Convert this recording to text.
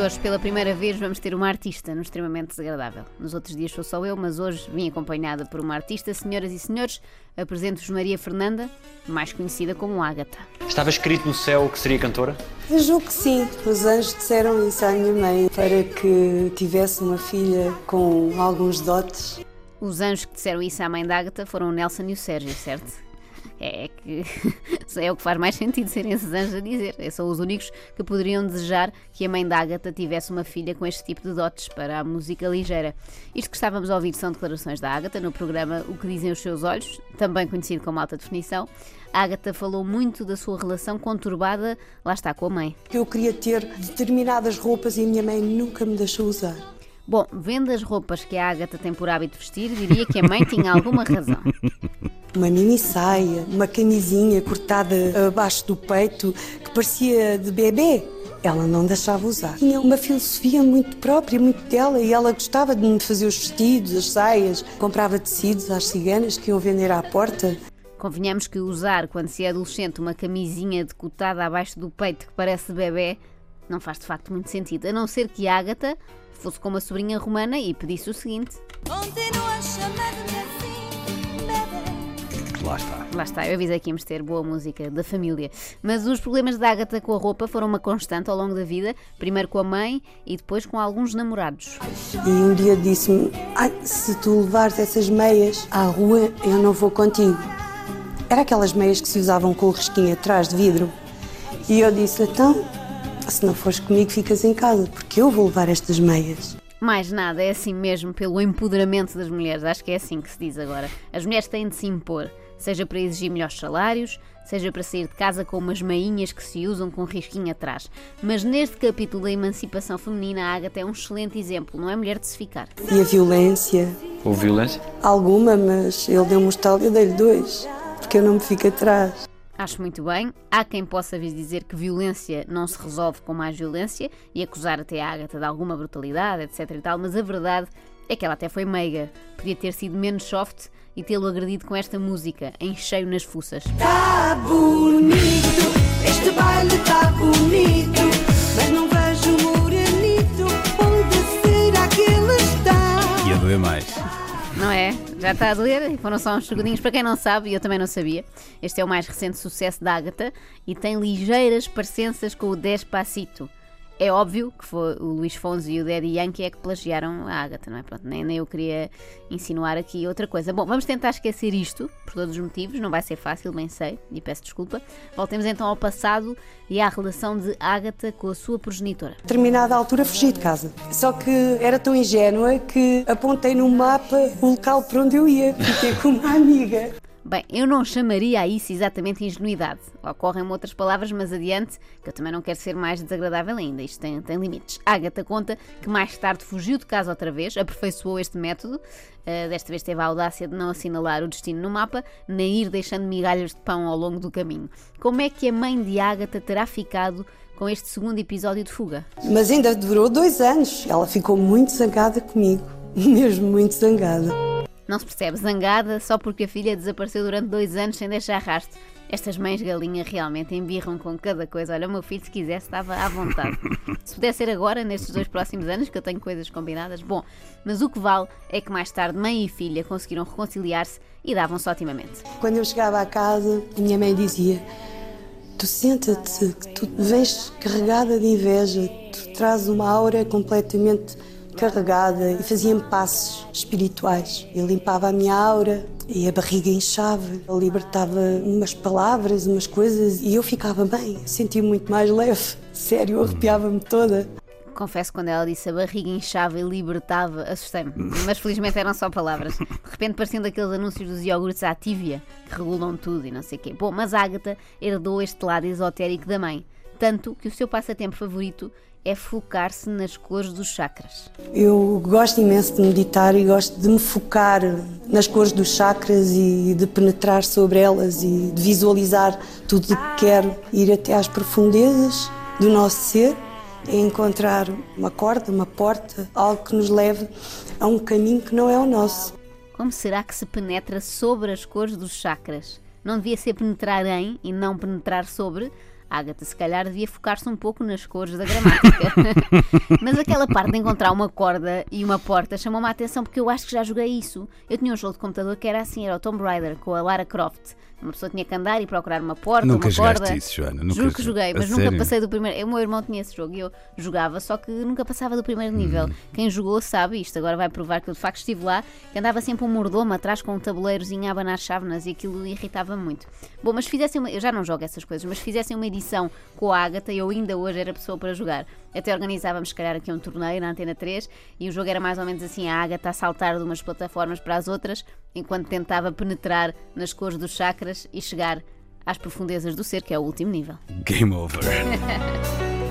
hoje, pela primeira vez, vamos ter uma artista no extremamente desagradável. Nos outros dias sou só eu, mas hoje vim acompanhada por uma artista. Senhoras e senhores, apresento-vos Maria Fernanda, mais conhecida como Ágata. Estava escrito no céu que seria cantora? Eu julgo que sim. Os anjos disseram isso à minha mãe para que tivesse uma filha com alguns dotes. Os anjos que disseram isso à mãe da Ágata foram o Nelson e o Sérgio, certo? É que é o que faz mais sentido serem esses anjos a dizer. São os únicos que poderiam desejar que a mãe da Agatha tivesse uma filha com este tipo de dotes para a música ligeira. Isto que estávamos a ouvir são declarações da Agatha no programa O que Dizem os Seus Olhos, também conhecido como alta definição. A Agatha falou muito da sua relação conturbada, lá está, com a mãe. Eu queria ter determinadas roupas e a minha mãe nunca me deixou usar. Bom, vendo as roupas que a Agatha tem por hábito vestir, diria que a mãe tinha alguma razão. Uma mini saia, uma camisinha cortada abaixo do peito que parecia de bebê. Ela não deixava usar. Tinha uma filosofia muito própria, muito dela, e ela gostava de me fazer os vestidos, as saias. Comprava tecidos às ciganas que iam vender à porta. Convenhamos que usar, quando se é adolescente, uma camisinha decotada abaixo do peito que parece bebê, não faz de facto muito sentido, a não ser que Ágata fosse com uma sobrinha romana e pedisse o seguinte: Continua assim, bebê. Lá está. Lá está, eu avisei que íamos ter boa música da família. Mas os problemas da Agatha com a roupa foram uma constante ao longo da vida, primeiro com a mãe e depois com alguns namorados. E um dia disse-me: se tu levares essas meias à rua, eu não vou contigo. Era aquelas meias que se usavam com o risquinho atrás de vidro. E eu disse: então, se não fores comigo, ficas em casa, porque eu vou levar estas meias. Mais nada, é assim mesmo, pelo empoderamento das mulheres. Acho que é assim que se diz agora. As mulheres têm de se impor, seja para exigir melhores salários, seja para sair de casa com umas meinhas que se usam com risquinho atrás. Mas neste capítulo da emancipação feminina, a Agatha é um excelente exemplo, não é mulher de se ficar. E a violência? Houve violência? Alguma, mas ele deu-me um estalo e eu dei-lhe dois, porque eu não me fico atrás. Acho muito bem. Há quem possa vir dizer que violência não se resolve com mais violência e acusar até a Agatha de alguma brutalidade, etc e tal, mas a verdade é que ela até foi meiga. Podia ter sido menos soft e tê-lo agredido com esta música, em cheio nas fuças. Tá bonito, este baile tá bonito, mas não não é? Já está a doer, foram só uns segundinhos. Para quem não sabe, e eu também não sabia, este é o mais recente sucesso da Agatha e tem ligeiras parecenças com o Despacito. É óbvio que foi o Luís Fonso e o Daddy Yankee é que plagiaram a Agatha, não é? Pronto, nem, nem eu queria insinuar aqui outra coisa. Bom, vamos tentar esquecer isto, por todos os motivos, não vai ser fácil, bem sei, e peço desculpa. Voltemos então ao passado e à relação de Agatha com a sua progenitora. A determinada altura fugi de casa. Só que era tão ingênua que apontei no mapa o local para onde eu ia. Fiquei com uma amiga. Bem, eu não chamaria a isso exatamente ingenuidade. Ocorrem outras palavras, mas adiante, que eu também não quero ser mais desagradável ainda. Isto tem, tem limites. Agatha conta que mais tarde fugiu de casa outra vez, aperfeiçoou este método. Uh, desta vez teve a audácia de não assinalar o destino no mapa, nem ir deixando migalhas de pão ao longo do caminho. Como é que a mãe de Agatha terá ficado com este segundo episódio de fuga? Mas ainda durou dois anos. Ela ficou muito zangada comigo. Mesmo muito zangada. Não se percebe zangada só porque a filha desapareceu durante dois anos sem deixar rastro. Estas mães galinha realmente embirram com cada coisa. Olha, o meu filho, se quisesse, estava à vontade. se pudesse ser agora, nestes dois próximos anos, que eu tenho coisas combinadas, bom. Mas o que vale é que mais tarde mãe e filha conseguiram reconciliar-se e davam-se otimamente. Quando eu chegava à casa, a minha mãe dizia: Tu senta-te, tu vens carregada de inveja, tu trazes uma aura completamente carregada e fazia-me passos espirituais. Eu limpava a minha aura e a barriga inchava, eu libertava umas palavras, umas coisas e eu ficava bem, sentia muito mais leve. Sério, arrepiava-me toda. Confesso quando ela disse a barriga inchava e libertava, assustei-me. Mas felizmente eram só palavras. De repente pareciam daqueles anúncios dos iogurtes à tívia, que regulam tudo e não sei o quê. Bom, mas Ágata herdou este lado esotérico da mãe. Tanto que o seu passatempo favorito é focar-se nas cores dos chakras. Eu gosto imenso de meditar e gosto de me focar nas cores dos chakras e de penetrar sobre elas e de visualizar tudo o que quero, ir até às profundezas do nosso ser e encontrar uma corda, uma porta, algo que nos leve a um caminho que não é o nosso. Como será que se penetra sobre as cores dos chakras? Não devia ser penetrar em e não penetrar sobre? Agatha, se calhar, devia focar-se um pouco nas cores da gramática. Mas aquela parte de encontrar uma corda e uma porta chamou-me a atenção porque eu acho que já joguei isso. Eu tinha um jogo de computador que era assim, era o Tomb Raider com a Lara Croft. Uma pessoa tinha que andar e procurar uma porta, Nunca uma jogaste corda. isso, Joana, nunca Juro que jo- joguei, mas nunca sério? passei do primeiro. O meu irmão tinha esse jogo e eu jogava, só que nunca passava do primeiro nível. Hum. Quem jogou sabe isto, agora vai provar que eu de facto estive lá, que andava sempre um mordomo atrás com um tabuleirozinho a abanar chávenas e aquilo irritava-me muito. Bom, mas fizessem uma. Eu já não jogo essas coisas, mas fizessem uma edição com a Agatha, eu ainda hoje era pessoa para jogar. Até organizávamos, se calhar, aqui um torneio na Antena 3 e o jogo era mais ou menos assim: a Agatha a saltar de umas plataformas para as outras, enquanto tentava penetrar nas cores dos chakras e chegar às profundezas do ser, que é o último nível. Game over.